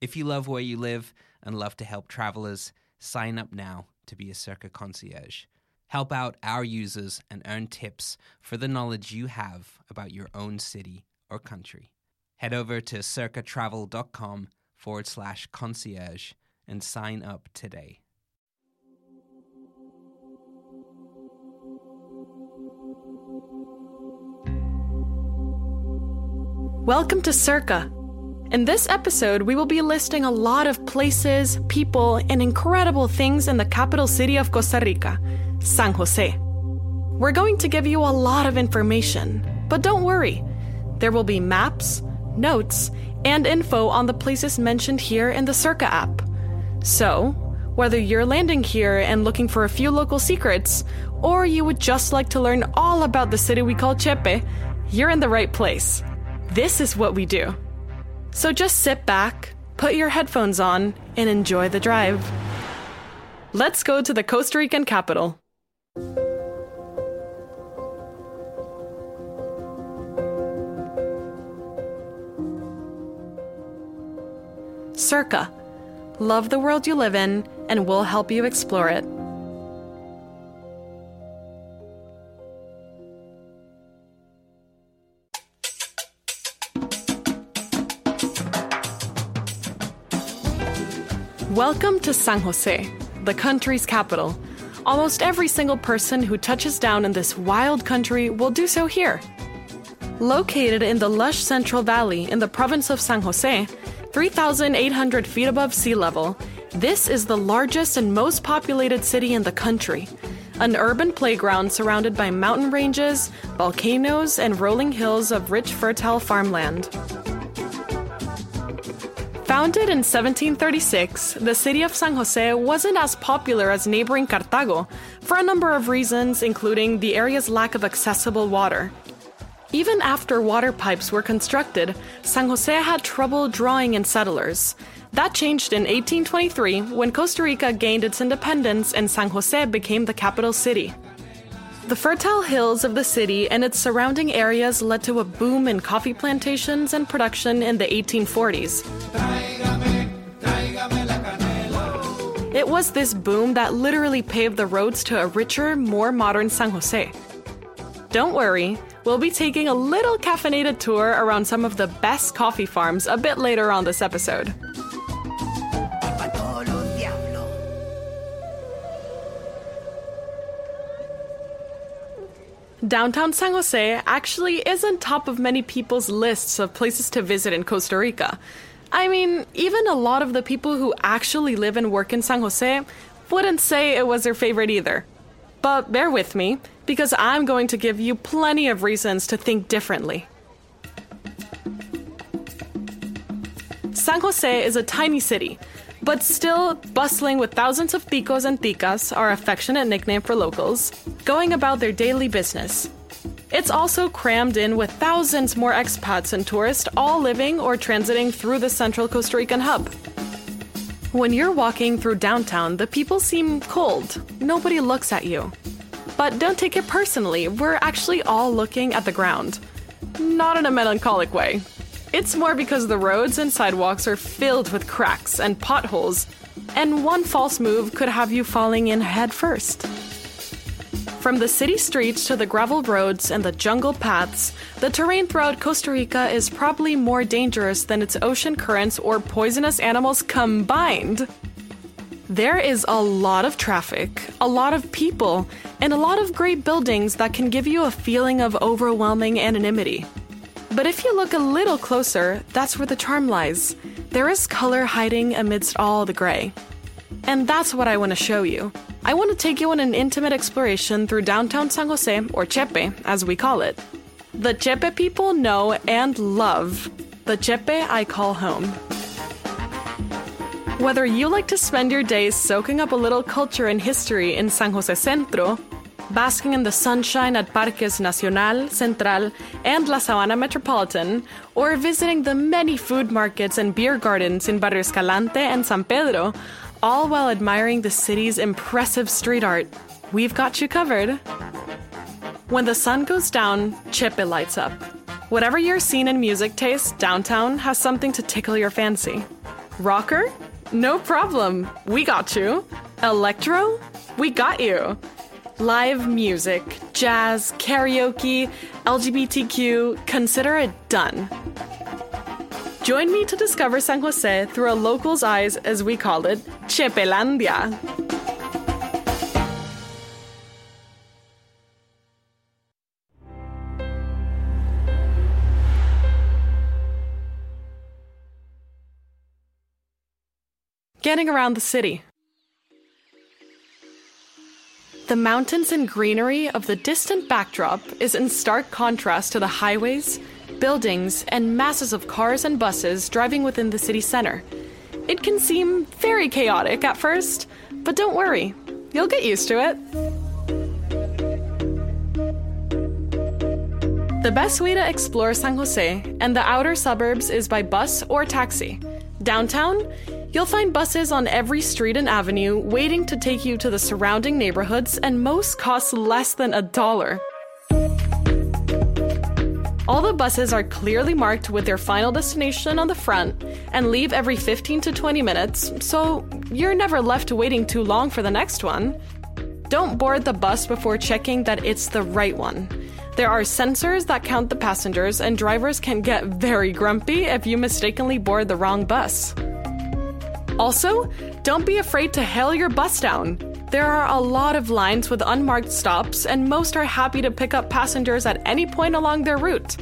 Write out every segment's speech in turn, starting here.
If you love where you live and love to help travelers, sign up now to be a Cerca concierge. Help out our users and earn tips for the knowledge you have about your own city or country. Head over to cercatravel.com forward slash concierge and sign up today. Welcome to Cerca. In this episode, we will be listing a lot of places, people, and incredible things in the capital city of Costa Rica, San Jose. We're going to give you a lot of information, but don't worry. There will be maps, notes, and info on the places mentioned here in the Cerca app. So, whether you're landing here and looking for a few local secrets, or you would just like to learn all about the city we call Chepe, you're in the right place. This is what we do. So just sit back, put your headphones on, and enjoy the drive. Let's go to the Costa Rican capital. Cerca. Love the world you live in, and we'll help you explore it. Welcome to San Jose, the country's capital. Almost every single person who touches down in this wild country will do so here. Located in the lush Central Valley in the province of San Jose, 3,800 feet above sea level, this is the largest and most populated city in the country. An urban playground surrounded by mountain ranges, volcanoes, and rolling hills of rich, fertile farmland. Founded in 1736, the city of San Jose wasn't as popular as neighboring Cartago for a number of reasons, including the area's lack of accessible water. Even after water pipes were constructed, San Jose had trouble drawing in settlers. That changed in 1823 when Costa Rica gained its independence and San Jose became the capital city. The fertile hills of the city and its surrounding areas led to a boom in coffee plantations and production in the 1840s. It was this boom that literally paved the roads to a richer, more modern San Jose. Don't worry, we'll be taking a little caffeinated tour around some of the best coffee farms a bit later on this episode. Downtown San Jose actually isn't top of many people's lists of places to visit in Costa Rica. I mean, even a lot of the people who actually live and work in San Jose wouldn't say it was their favorite either. But bear with me, because I'm going to give you plenty of reasons to think differently. San Jose is a tiny city, but still bustling with thousands of ticos and ticas, our affectionate nickname for locals, going about their daily business. It's also crammed in with thousands more expats and tourists all living or transiting through the central Costa Rican hub. When you're walking through downtown, the people seem cold. Nobody looks at you. But don't take it personally, we're actually all looking at the ground. Not in a melancholic way. It's more because the roads and sidewalks are filled with cracks and potholes, and one false move could have you falling in headfirst. From the city streets to the gravel roads and the jungle paths, the terrain throughout Costa Rica is probably more dangerous than its ocean currents or poisonous animals combined. There is a lot of traffic, a lot of people, and a lot of great buildings that can give you a feeling of overwhelming anonymity. But if you look a little closer, that's where the charm lies. There is color hiding amidst all the gray. And that's what I want to show you. I want to take you on an intimate exploration through downtown San Jose, or Chepe, as we call it. The Chepe people know and love the Chepe I call home. Whether you like to spend your days soaking up a little culture and history in San Jose Centro, basking in the sunshine at Parques Nacional, Central, and La Sabana Metropolitan, or visiting the many food markets and beer gardens in Barrio Escalante and San Pedro, all while admiring the city's impressive street art, we've got you covered. When the sun goes down, Chepe lights up. Whatever your scene and music taste, downtown has something to tickle your fancy. Rocker? No problem. We got you. Electro? We got you. Live music, jazz, karaoke, LGBTQ, consider it done. Join me to discover San Jose through a local's eyes, as we call it, Chepelandia. Getting around the city. The mountains and greenery of the distant backdrop is in stark contrast to the highways, buildings, and masses of cars and buses driving within the city center. It can seem very chaotic at first, but don't worry, you'll get used to it. The best way to explore San Jose and the outer suburbs is by bus or taxi. Downtown, You'll find buses on every street and avenue waiting to take you to the surrounding neighborhoods, and most cost less than a dollar. All the buses are clearly marked with their final destination on the front and leave every 15 to 20 minutes, so you're never left waiting too long for the next one. Don't board the bus before checking that it's the right one. There are sensors that count the passengers, and drivers can get very grumpy if you mistakenly board the wrong bus. Also, don't be afraid to hail your bus down. There are a lot of lines with unmarked stops, and most are happy to pick up passengers at any point along their route.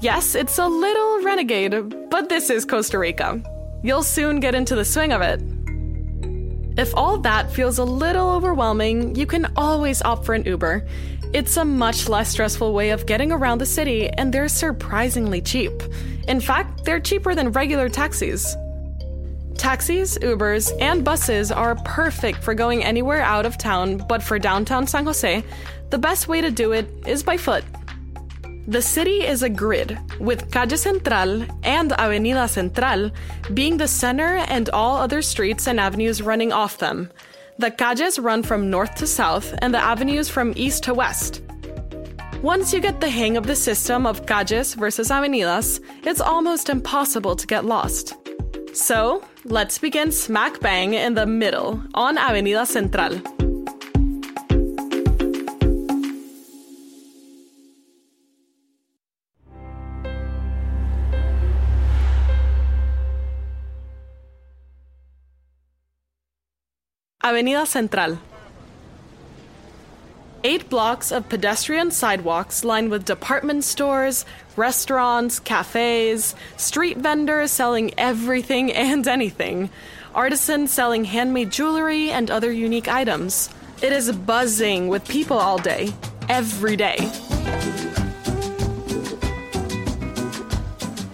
Yes, it's a little renegade, but this is Costa Rica. You'll soon get into the swing of it. If all that feels a little overwhelming, you can always opt for an Uber. It's a much less stressful way of getting around the city, and they're surprisingly cheap. In fact, they're cheaper than regular taxis. Taxis, Ubers, and buses are perfect for going anywhere out of town, but for downtown San Jose, the best way to do it is by foot. The city is a grid, with Calle Central and Avenida Central being the center and all other streets and avenues running off them. The calles run from north to south and the avenues from east to west. Once you get the hang of the system of calles versus avenidas, it's almost impossible to get lost. So, let's begin smack bang in the middle on Avenida Central. Avenida Central. Eight blocks of pedestrian sidewalks lined with department stores, restaurants, cafes, street vendors selling everything and anything, artisans selling handmade jewelry and other unique items. It is buzzing with people all day, every day.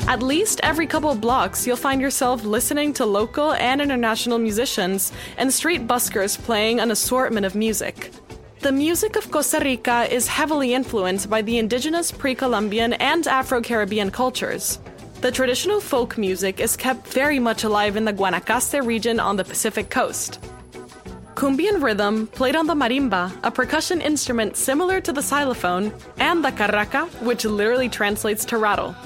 At least every couple blocks, you'll find yourself listening to local and international musicians and street buskers playing an assortment of music. The music of Costa Rica is heavily influenced by the indigenous pre Columbian and Afro Caribbean cultures. The traditional folk music is kept very much alive in the Guanacaste region on the Pacific coast. Cumbian rhythm, played on the marimba, a percussion instrument similar to the xylophone, and the carraca, which literally translates to rattle.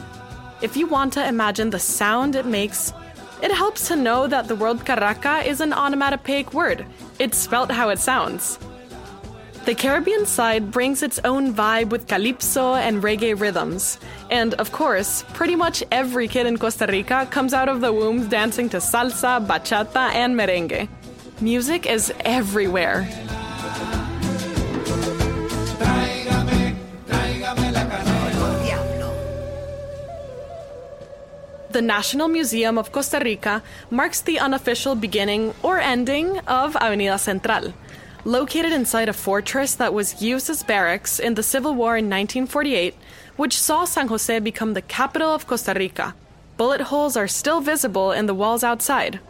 If you want to imagine the sound it makes, it helps to know that the word carraca is an onomatopoeic word. It's spelt how it sounds. The Caribbean side brings its own vibe with calypso and reggae rhythms. And of course, pretty much every kid in Costa Rica comes out of the womb dancing to salsa, bachata, and merengue. music is everywhere. The National Museum of Costa Rica marks the unofficial beginning or ending of Avenida Central. Located inside a fortress that was used as barracks in the Civil War in 1948, which saw San Jose become the capital of Costa Rica. Bullet holes are still visible in the walls outside.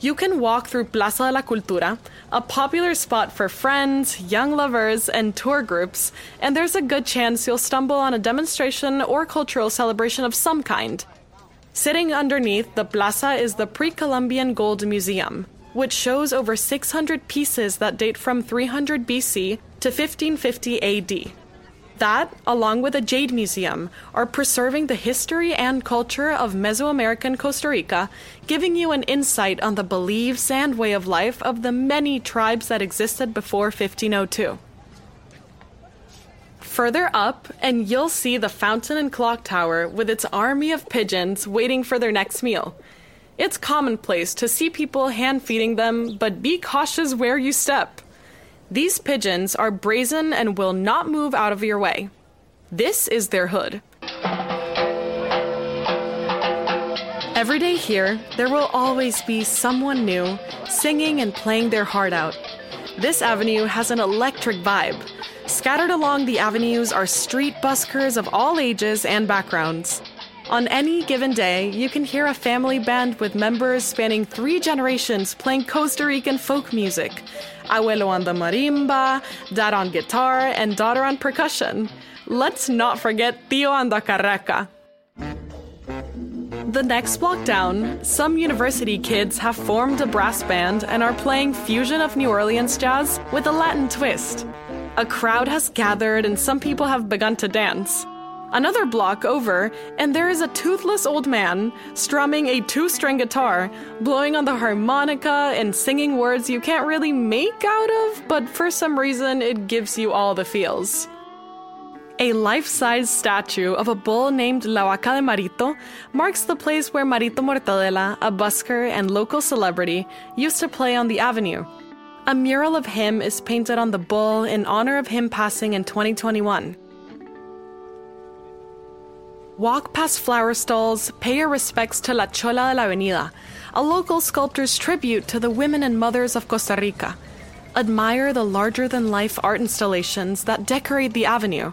You can walk through Plaza de la Cultura, a popular spot for friends, young lovers, and tour groups, and there's a good chance you'll stumble on a demonstration or cultural celebration of some kind. Sitting underneath the plaza is the Pre Columbian Gold Museum, which shows over 600 pieces that date from 300 BC to 1550 AD. That, along with a jade museum, are preserving the history and culture of Mesoamerican Costa Rica, giving you an insight on the beliefs and way of life of the many tribes that existed before 1502 further up, and you'll see the fountain and clock tower with its army of pigeons waiting for their next meal. It's commonplace to see people hand feeding them, but be cautious where you step. These pigeons are brazen and will not move out of your way. This is their hood. Every day here, there will always be someone new singing and playing their heart out. This avenue has an electric vibe Scattered along the avenues are street buskers of all ages and backgrounds. On any given day, you can hear a family band with members spanning three generations playing Costa Rican folk music. Abuelo on the marimba, dad on guitar, and daughter on percussion. Let's not forget Tio on the carraca. The next block down, some university kids have formed a brass band and are playing fusion of New Orleans jazz with a Latin twist. A crowd has gathered and some people have begun to dance. Another block over, and there is a toothless old man strumming a two string guitar, blowing on the harmonica and singing words you can't really make out of, but for some reason it gives you all the feels. A life size statue of a bull named La Vaca de Marito marks the place where Marito Mortadela, a busker and local celebrity, used to play on the avenue. A mural of him is painted on the bull in honor of him passing in 2021. Walk past flower stalls, pay your respects to La Chola de la Avenida, a local sculptor's tribute to the women and mothers of Costa Rica. Admire the larger than life art installations that decorate the avenue,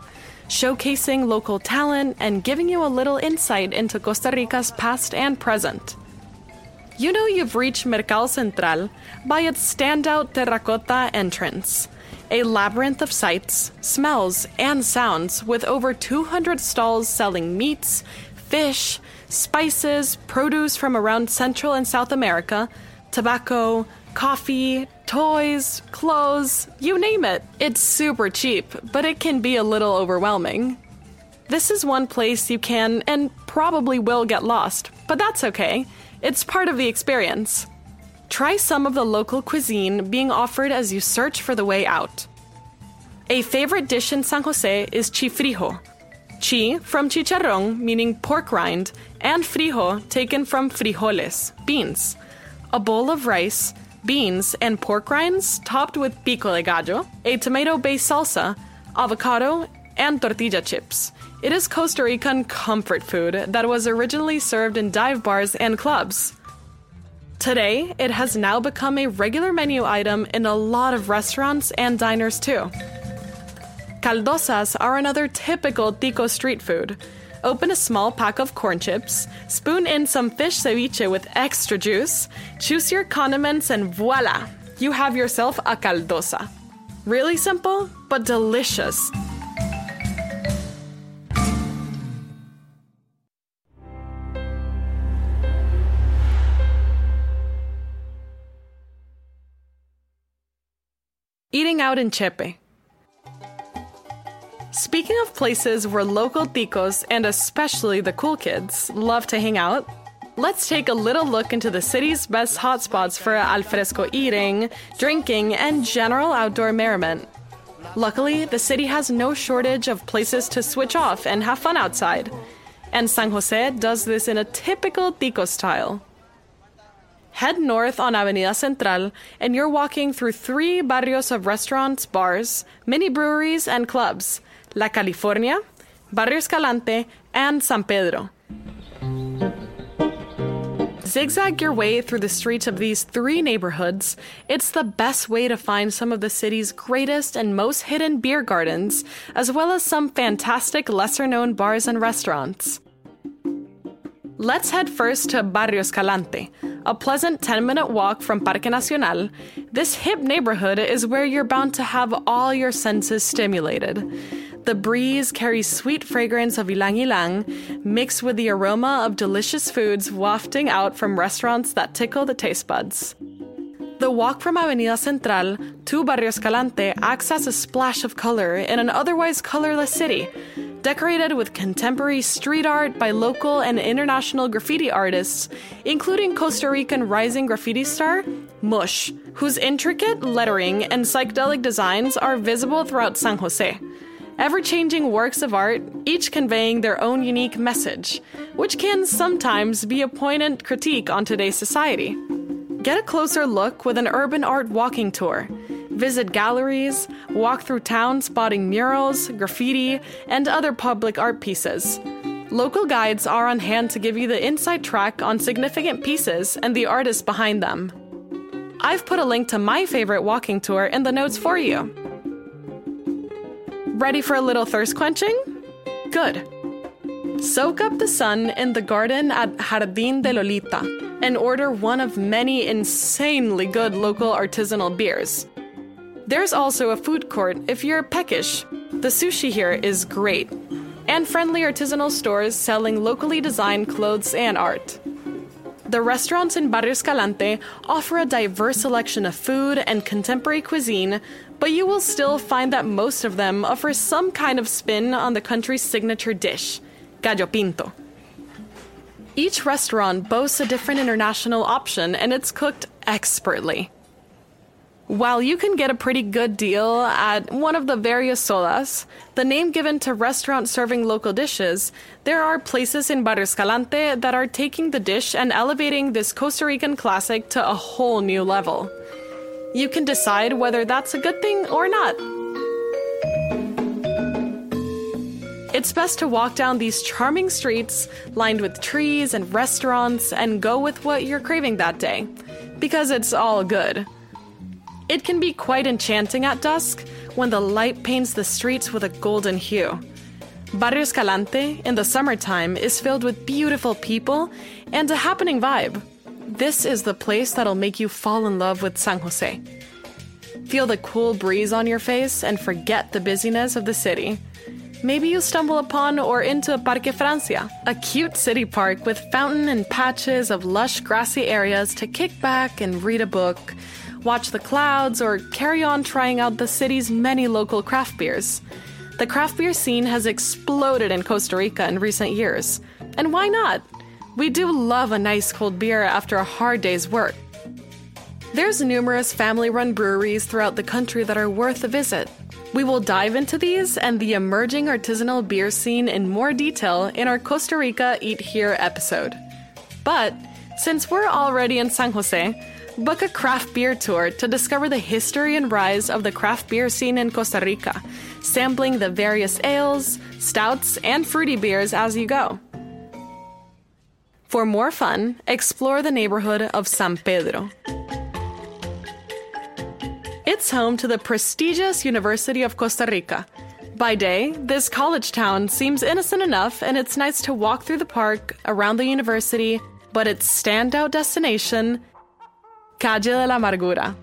showcasing local talent and giving you a little insight into Costa Rica's past and present. You know you've reached Mercado Central by its standout terracotta entrance, a labyrinth of sights, smells, and sounds with over 200 stalls selling meats, fish, spices, produce from around Central and South America, tobacco, coffee, toys, clothes, you name it. It's super cheap, but it can be a little overwhelming. This is one place you can and probably will get lost, but that's okay. It's part of the experience. Try some of the local cuisine being offered as you search for the way out. A favorite dish in San Jose is chifrijo. Chi from chicharrón, meaning pork rind, and frijo taken from frijoles, beans. A bowl of rice, beans, and pork rinds topped with pico de gallo, a tomato based salsa, avocado, and tortilla chips. It is Costa Rican comfort food that was originally served in dive bars and clubs. Today, it has now become a regular menu item in a lot of restaurants and diners too. Caldosas are another typical Tico street food. Open a small pack of corn chips, spoon in some fish ceviche with extra juice, choose your condiments, and voila! You have yourself a caldosa. Really simple, but delicious. Eating out in Chepe. Speaking of places where local ticos, and especially the cool kids, love to hang out, let's take a little look into the city's best hotspots for alfresco eating, drinking, and general outdoor merriment. Luckily, the city has no shortage of places to switch off and have fun outside. And San Jose does this in a typical Tico style. Head north on Avenida Central, and you're walking through three barrios of restaurants, bars, mini breweries, and clubs La California, Barrio Escalante, and San Pedro. Zigzag your way through the streets of these three neighborhoods. It's the best way to find some of the city's greatest and most hidden beer gardens, as well as some fantastic lesser known bars and restaurants. Let's head first to Barrio Escalante, a pleasant 10 minute walk from Parque Nacional. This hip neighborhood is where you're bound to have all your senses stimulated. The breeze carries sweet fragrance of ilang ilang, mixed with the aroma of delicious foods wafting out from restaurants that tickle the taste buds. The walk from Avenida Central to Barrio Escalante acts as a splash of color in an otherwise colorless city, decorated with contemporary street art by local and international graffiti artists, including Costa Rican rising graffiti star Mush, whose intricate lettering and psychedelic designs are visible throughout San Jose. Ever changing works of art, each conveying their own unique message, which can sometimes be a poignant critique on today's society. Get a closer look with an urban art walking tour. Visit galleries, walk through town spotting murals, graffiti, and other public art pieces. Local guides are on hand to give you the inside track on significant pieces and the artists behind them. I've put a link to my favorite walking tour in the notes for you. Ready for a little thirst quenching? Good. Soak up the sun in the garden at Jardín de Lolita and order one of many insanely good local artisanal beers. There's also a food court if you're peckish. The sushi here is great, and friendly artisanal stores selling locally designed clothes and art. The restaurants in Barrio Escalante offer a diverse selection of food and contemporary cuisine, but you will still find that most of them offer some kind of spin on the country's signature dish, gallo pinto. Each restaurant boasts a different international option and it's cooked expertly. While you can get a pretty good deal at one of the various sodas, the name given to restaurants serving local dishes, there are places in Barrio Escalante that are taking the dish and elevating this Costa Rican classic to a whole new level. You can decide whether that's a good thing or not. It's best to walk down these charming streets lined with trees and restaurants and go with what you're craving that day, because it's all good. It can be quite enchanting at dusk when the light paints the streets with a golden hue. Barrio Escalante in the summertime is filled with beautiful people and a happening vibe. This is the place that'll make you fall in love with San Jose. Feel the cool breeze on your face and forget the busyness of the city. Maybe you stumble upon or into Parque Francia, a cute city park with fountain and patches of lush grassy areas to kick back and read a book, watch the clouds, or carry on trying out the city's many local craft beers. The craft beer scene has exploded in Costa Rica in recent years. And why not? We do love a nice cold beer after a hard day's work. There's numerous family run breweries throughout the country that are worth a visit. We will dive into these and the emerging artisanal beer scene in more detail in our Costa Rica Eat Here episode. But since we're already in San Jose, book a craft beer tour to discover the history and rise of the craft beer scene in Costa Rica, sampling the various ales, stouts, and fruity beers as you go. For more fun, explore the neighborhood of San Pedro. It's home to the prestigious University of Costa Rica. By day, this college town seems innocent enough and it's nice to walk through the park around the university, but its standout destination, Calle de la Amargura,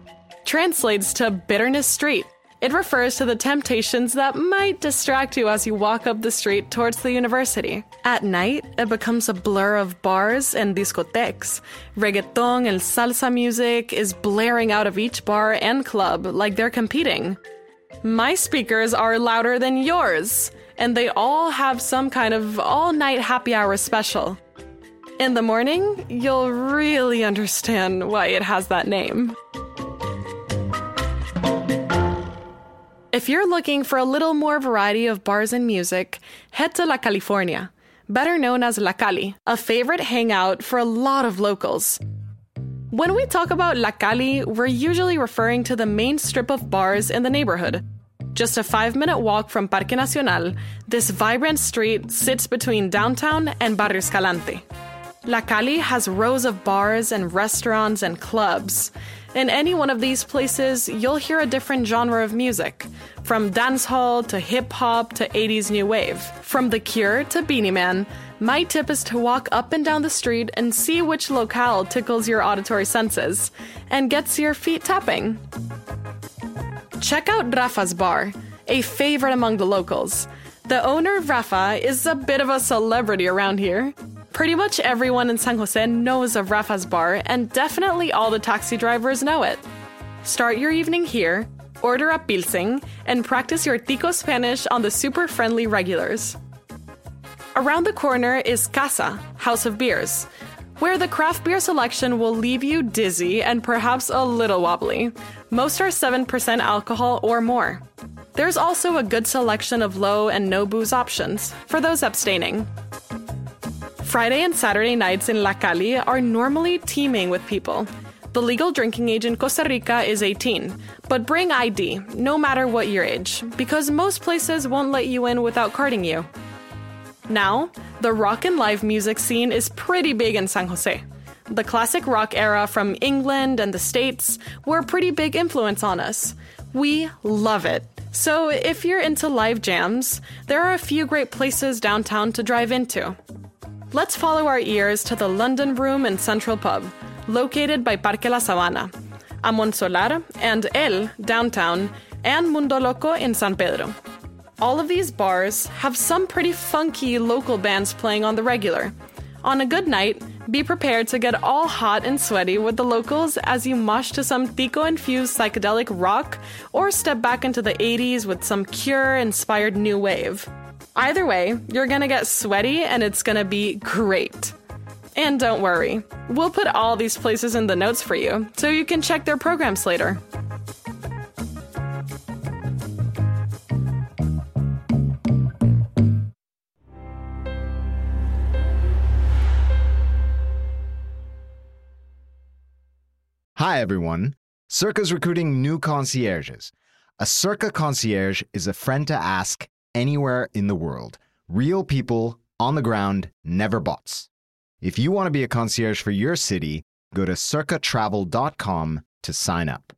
translates to Bitterness Street. It refers to the temptations that might distract you as you walk up the street towards the university. At night, it becomes a blur of bars and discotheques. Reggaeton and salsa music is blaring out of each bar and club like they're competing. My speakers are louder than yours, and they all have some kind of all night happy hour special. In the morning, you'll really understand why it has that name. If you're looking for a little more variety of bars and music, head to La California, better known as La Cali, a favorite hangout for a lot of locals. When we talk about La Cali, we're usually referring to the main strip of bars in the neighborhood. Just a five minute walk from Parque Nacional, this vibrant street sits between downtown and Barrio Escalante. La Cali has rows of bars and restaurants and clubs. In any one of these places, you'll hear a different genre of music, from dancehall to hip hop to 80s new wave, from The Cure to Beenie Man. My tip is to walk up and down the street and see which locale tickles your auditory senses and gets your feet tapping. Check out Rafa's Bar, a favorite among the locals. The owner, Rafa, is a bit of a celebrity around here. Pretty much everyone in San Jose knows of Rafa's Bar, and definitely all the taxi drivers know it. Start your evening here, order a Pilsen, and practice your Tico Spanish on the super friendly regulars. Around the corner is Casa, House of Beers, where the craft beer selection will leave you dizzy and perhaps a little wobbly. Most are 7% alcohol or more. There's also a good selection of low and no booze options for those abstaining. Friday and Saturday nights in La Cali are normally teeming with people. The legal drinking age in Costa Rica is 18, but bring ID, no matter what your age, because most places won't let you in without carding you. Now, the rock and live music scene is pretty big in San Jose. The classic rock era from England and the States were a pretty big influence on us. We love it. So, if you're into live jams, there are a few great places downtown to drive into. Let's follow our ears to the London Room and Central Pub, located by Parque La Sabana, Amon Solar and El downtown, and Mundo Loco in San Pedro. All of these bars have some pretty funky local bands playing on the regular. On a good night, be prepared to get all hot and sweaty with the locals as you mosh to some Tico infused psychedelic rock or step back into the 80s with some Cure inspired new wave. Either way, you're gonna get sweaty and it's gonna be great. And don't worry, we'll put all these places in the notes for you so you can check their programs later. Hi, everyone. Cerca's recruiting new concierges. A Cerca concierge is a friend to ask anywhere in the world. Real people on the ground, never bots. If you want to be a concierge for your city, go to cercatravel.com to sign up.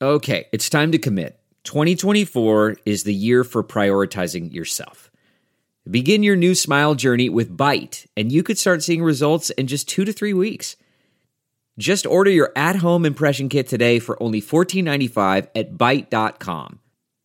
Okay, it's time to commit. 2024 is the year for prioritizing yourself. Begin your new smile journey with Byte, and you could start seeing results in just two to three weeks. Just order your at home impression kit today for only $14.95 at Byte.com.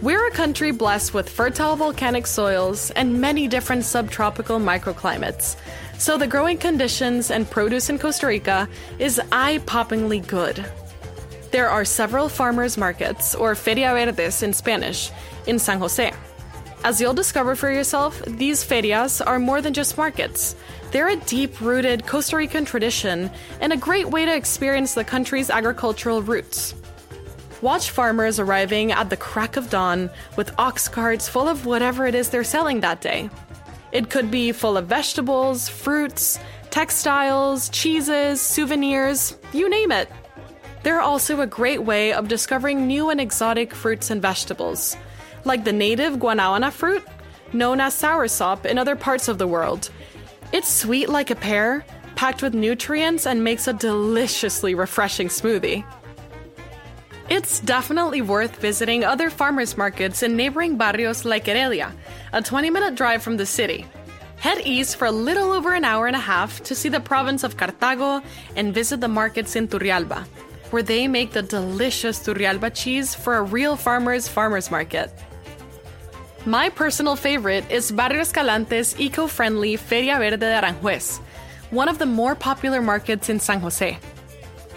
We're a country blessed with fertile volcanic soils and many different subtropical microclimates. So the growing conditions and produce in Costa Rica is eye poppingly good. There are several farmers markets, or Feria Verdes in Spanish, in San Jose. As you'll discover for yourself, these ferias are more than just markets. They're a deep rooted Costa Rican tradition and a great way to experience the country's agricultural roots. Watch farmers arriving at the crack of dawn with ox carts full of whatever it is they're selling that day. It could be full of vegetables, fruits, textiles, cheeses, souvenirs, you name it. They're also a great way of discovering new and exotic fruits and vegetables, like the native guanábana fruit, known as soursop in other parts of the world. It's sweet like a pear, packed with nutrients, and makes a deliciously refreshing smoothie. It's definitely worth visiting other farmers markets in neighboring barrios like Heredia, a 20 minute drive from the city. Head east for a little over an hour and a half to see the province of Cartago and visit the markets in Turrialba, where they make the delicious Turrialba cheese for a real farmer's farmer's market. My personal favorite is Barrio Escalante's eco friendly Feria Verde de Aranjuez, one of the more popular markets in San Jose.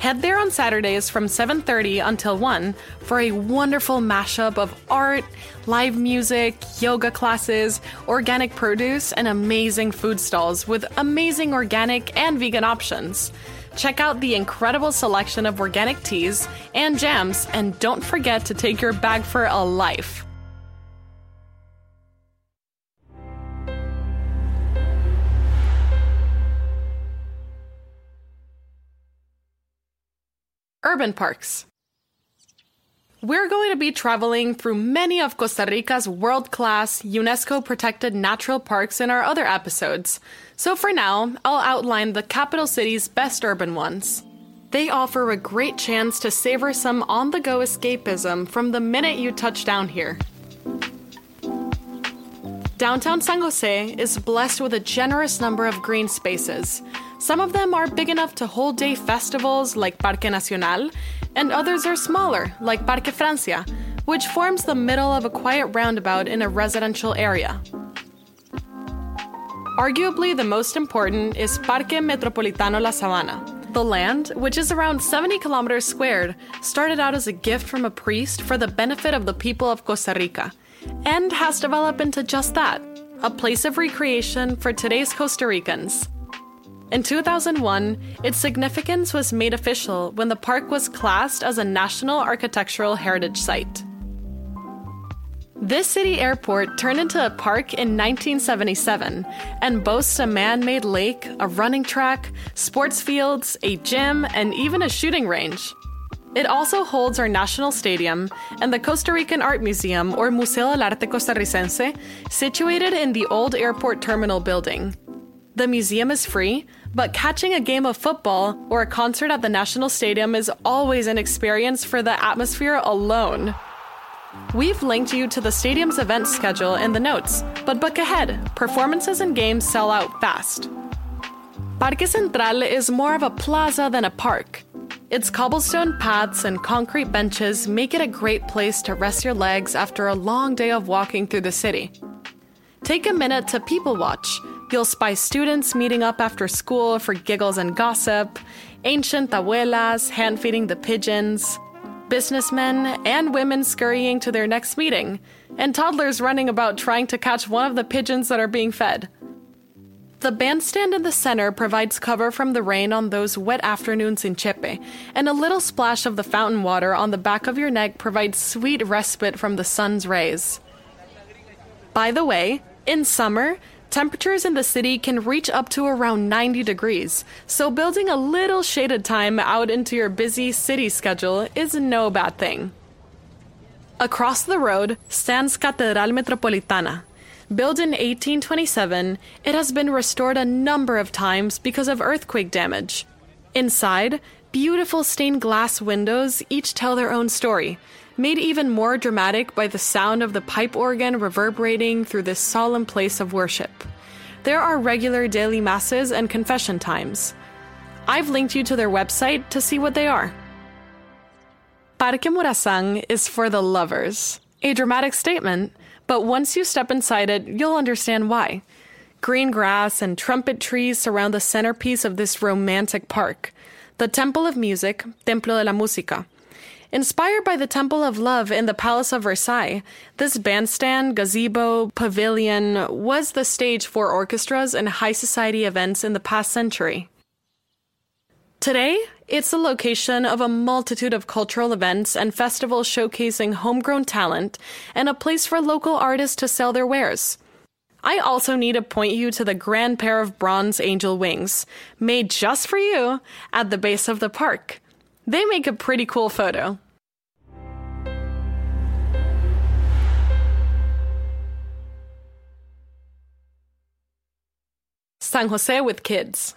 Head there on Saturdays from 7:30 until 1 for a wonderful mashup of art, live music, yoga classes, organic produce, and amazing food stalls with amazing organic and vegan options. Check out the incredible selection of organic teas and jams and don't forget to take your bag for a life. Urban parks. We're going to be traveling through many of Costa Rica's world class, UNESCO protected natural parks in our other episodes. So for now, I'll outline the capital city's best urban ones. They offer a great chance to savor some on the go escapism from the minute you touch down here. Downtown San Jose is blessed with a generous number of green spaces. Some of them are big enough to hold day festivals like Parque Nacional, and others are smaller, like Parque Francia, which forms the middle of a quiet roundabout in a residential area. Arguably, the most important is Parque Metropolitano La Sabana. The land, which is around 70 kilometers squared, started out as a gift from a priest for the benefit of the people of Costa Rica, and has developed into just that a place of recreation for today's Costa Ricans. In 2001, its significance was made official when the park was classed as a National Architectural Heritage Site. This city airport turned into a park in 1977 and boasts a man made lake, a running track, sports fields, a gym, and even a shooting range. It also holds our national stadium and the Costa Rican Art Museum, or Museo del Arte Costarricense, situated in the old airport terminal building. The museum is free, but catching a game of football or a concert at the National Stadium is always an experience for the atmosphere alone. We've linked you to the stadium's event schedule in the notes, but book ahead. Performances and games sell out fast. Parque Central is more of a plaza than a park. Its cobblestone paths and concrete benches make it a great place to rest your legs after a long day of walking through the city. Take a minute to people watch You'll spy students meeting up after school for giggles and gossip, ancient abuelas hand feeding the pigeons, businessmen and women scurrying to their next meeting, and toddlers running about trying to catch one of the pigeons that are being fed. The bandstand in the center provides cover from the rain on those wet afternoons in Chepe, and a little splash of the fountain water on the back of your neck provides sweet respite from the sun's rays. By the way, in summer, Temperatures in the city can reach up to around 90 degrees, so building a little shaded time out into your busy city schedule is no bad thing. Across the road stands Catedral Metropolitana. Built in 1827, it has been restored a number of times because of earthquake damage. Inside, beautiful stained glass windows each tell their own story, made even more dramatic by the sound of the pipe organ reverberating through this solemn place of worship. There are regular daily masses and confession times. I've linked you to their website to see what they are. Parque Morazan is for the lovers. A dramatic statement, but once you step inside it, you'll understand why. Green grass and trumpet trees surround the centerpiece of this romantic park, the Temple of Music, Templo de la Música, Inspired by the Temple of Love in the Palace of Versailles, this bandstand, gazebo, pavilion was the stage for orchestras and high society events in the past century. Today, it's the location of a multitude of cultural events and festivals showcasing homegrown talent and a place for local artists to sell their wares. I also need to point you to the grand pair of bronze angel wings, made just for you, at the base of the park. They make a pretty cool photo. San Jose with kids.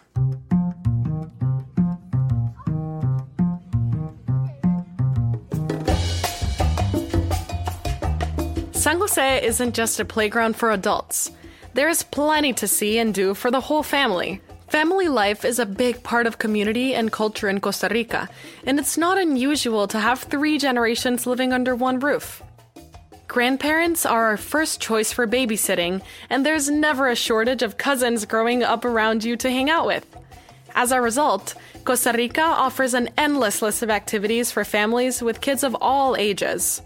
San Jose isn't just a playground for adults. There's plenty to see and do for the whole family. Family life is a big part of community and culture in Costa Rica, and it's not unusual to have three generations living under one roof. Grandparents are our first choice for babysitting, and there's never a shortage of cousins growing up around you to hang out with. As a result, Costa Rica offers an endless list of activities for families with kids of all ages.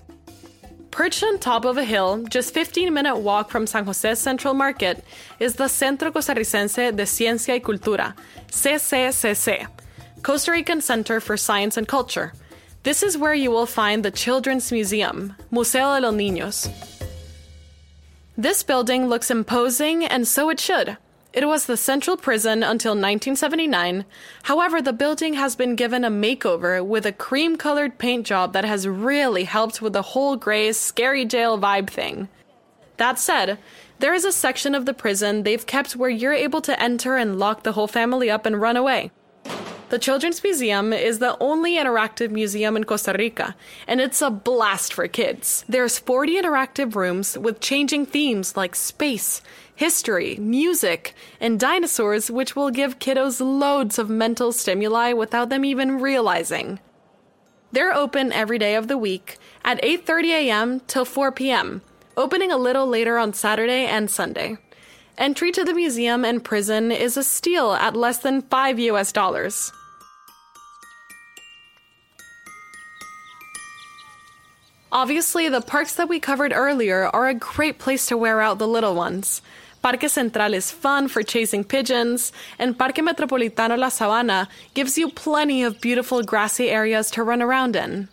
Perched on top of a hill, just 15 minute walk from San Jose Central Market, is the Centro Costarricense de Ciencia y Cultura, CCCC, Costa Rican Center for Science and Culture. This is where you will find the Children's Museum, Museo de los Niños. This building looks imposing, and so it should. It was the central prison until 1979. However, the building has been given a makeover with a cream colored paint job that has really helped with the whole gray, scary jail vibe thing. That said, there is a section of the prison they've kept where you're able to enter and lock the whole family up and run away. The Children's Museum is the only interactive museum in Costa Rica, and it's a blast for kids. There's 40 interactive rooms with changing themes like space, history, music, and dinosaurs, which will give kiddos loads of mental stimuli without them even realizing. They're open every day of the week at 8:30 a.m. till 4 p.m., opening a little later on Saturday and Sunday. Entry to the museum and prison is a steal at less than 5 US dollars. Obviously, the parks that we covered earlier are a great place to wear out the little ones. Parque Central is fun for chasing pigeons, and Parque Metropolitano La Sabana gives you plenty of beautiful grassy areas to run around in.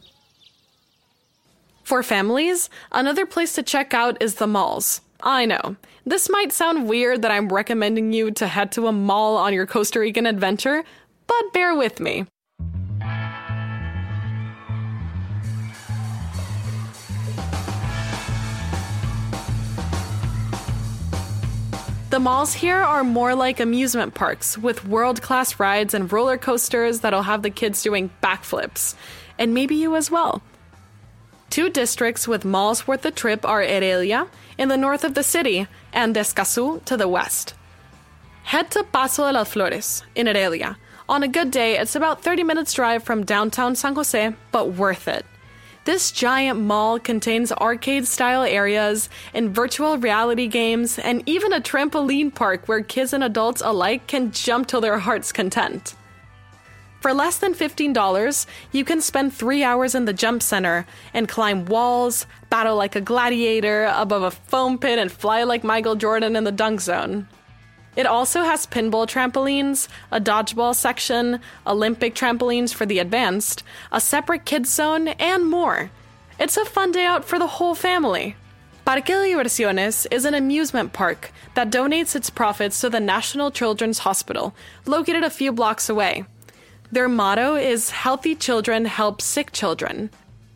For families, another place to check out is the malls. I know, this might sound weird that I'm recommending you to head to a mall on your Costa Rican adventure, but bear with me. The malls here are more like amusement parks with world class rides and roller coasters that'll have the kids doing backflips, and maybe you as well. Two districts with malls worth the trip are Heredia, in the north of the city, and Escazú to the west. Head to Paseo de las Flores, in Heredia. On a good day, it's about 30 minutes drive from downtown San Jose, but worth it. This giant mall contains arcade style areas and virtual reality games, and even a trampoline park where kids and adults alike can jump till their heart's content. For less than $15, you can spend three hours in the jump center and climb walls, battle like a gladiator above a foam pit, and fly like Michael Jordan in the dunk zone. It also has pinball trampolines, a dodgeball section, Olympic trampolines for the advanced, a separate kids zone, and more. It's a fun day out for the whole family. Parque Diversiones is an amusement park that donates its profits to the National Children's Hospital, located a few blocks away. Their motto is Healthy Children Help Sick Children.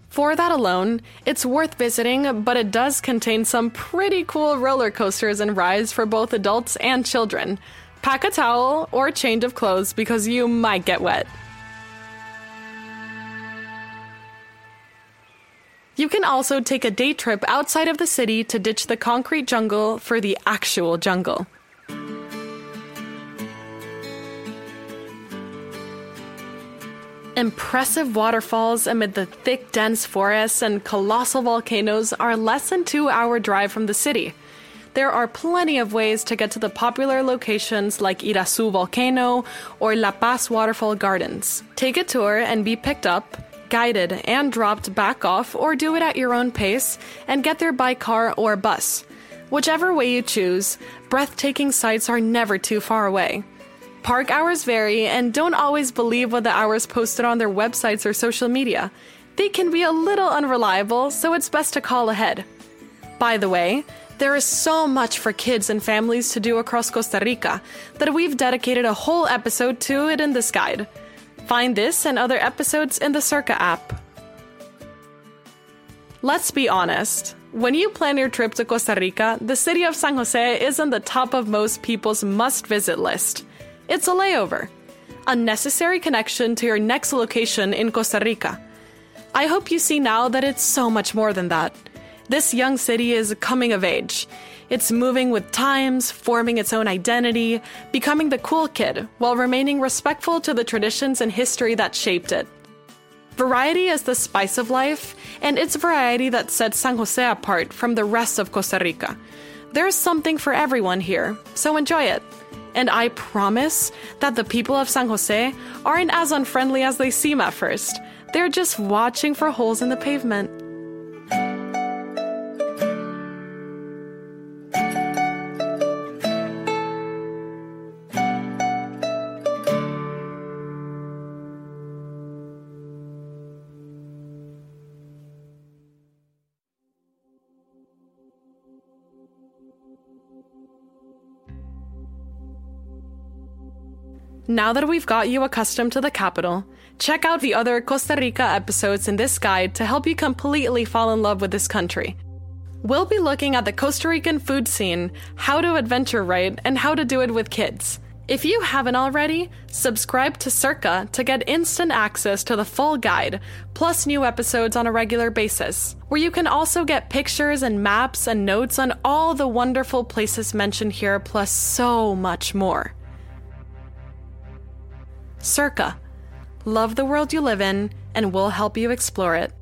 For that alone, it's worth visiting, but it does contain some pretty cool roller coasters and rides for both adults and children. Pack a towel or a change of clothes because you might get wet. You can also take a day trip outside of the city to ditch the concrete jungle for the actual jungle. Impressive waterfalls amid the thick, dense forests and colossal volcanoes are less than two hour drive from the city. There are plenty of ways to get to the popular locations like Irazú Volcano or La Paz Waterfall Gardens. Take a tour and be picked up, guided, and dropped back off, or do it at your own pace and get there by car or bus. Whichever way you choose, breathtaking sights are never too far away. Park hours vary, and don't always believe what the hours posted on their websites or social media. They can be a little unreliable, so it's best to call ahead. By the way, there is so much for kids and families to do across Costa Rica that we've dedicated a whole episode to it in this guide. Find this and other episodes in the Cerca app. Let's be honest. When you plan your trip to Costa Rica, the city of San Jose is on the top of most people's must visit list. It's a layover, a necessary connection to your next location in Costa Rica. I hope you see now that it's so much more than that. This young city is coming of age. It's moving with times, forming its own identity, becoming the cool kid, while remaining respectful to the traditions and history that shaped it. Variety is the spice of life, and it's variety that sets San Jose apart from the rest of Costa Rica. There's something for everyone here, so enjoy it. And I promise that the people of San Jose aren't as unfriendly as they seem at first. They're just watching for holes in the pavement. Now that we've got you accustomed to the capital, check out the other Costa Rica episodes in this guide to help you completely fall in love with this country. We'll be looking at the Costa Rican food scene, how to adventure right, and how to do it with kids. If you haven't already, subscribe to Cerca to get instant access to the full guide, plus new episodes on a regular basis, where you can also get pictures and maps and notes on all the wonderful places mentioned here, plus so much more. Cerca. Love the world you live in, and we'll help you explore it.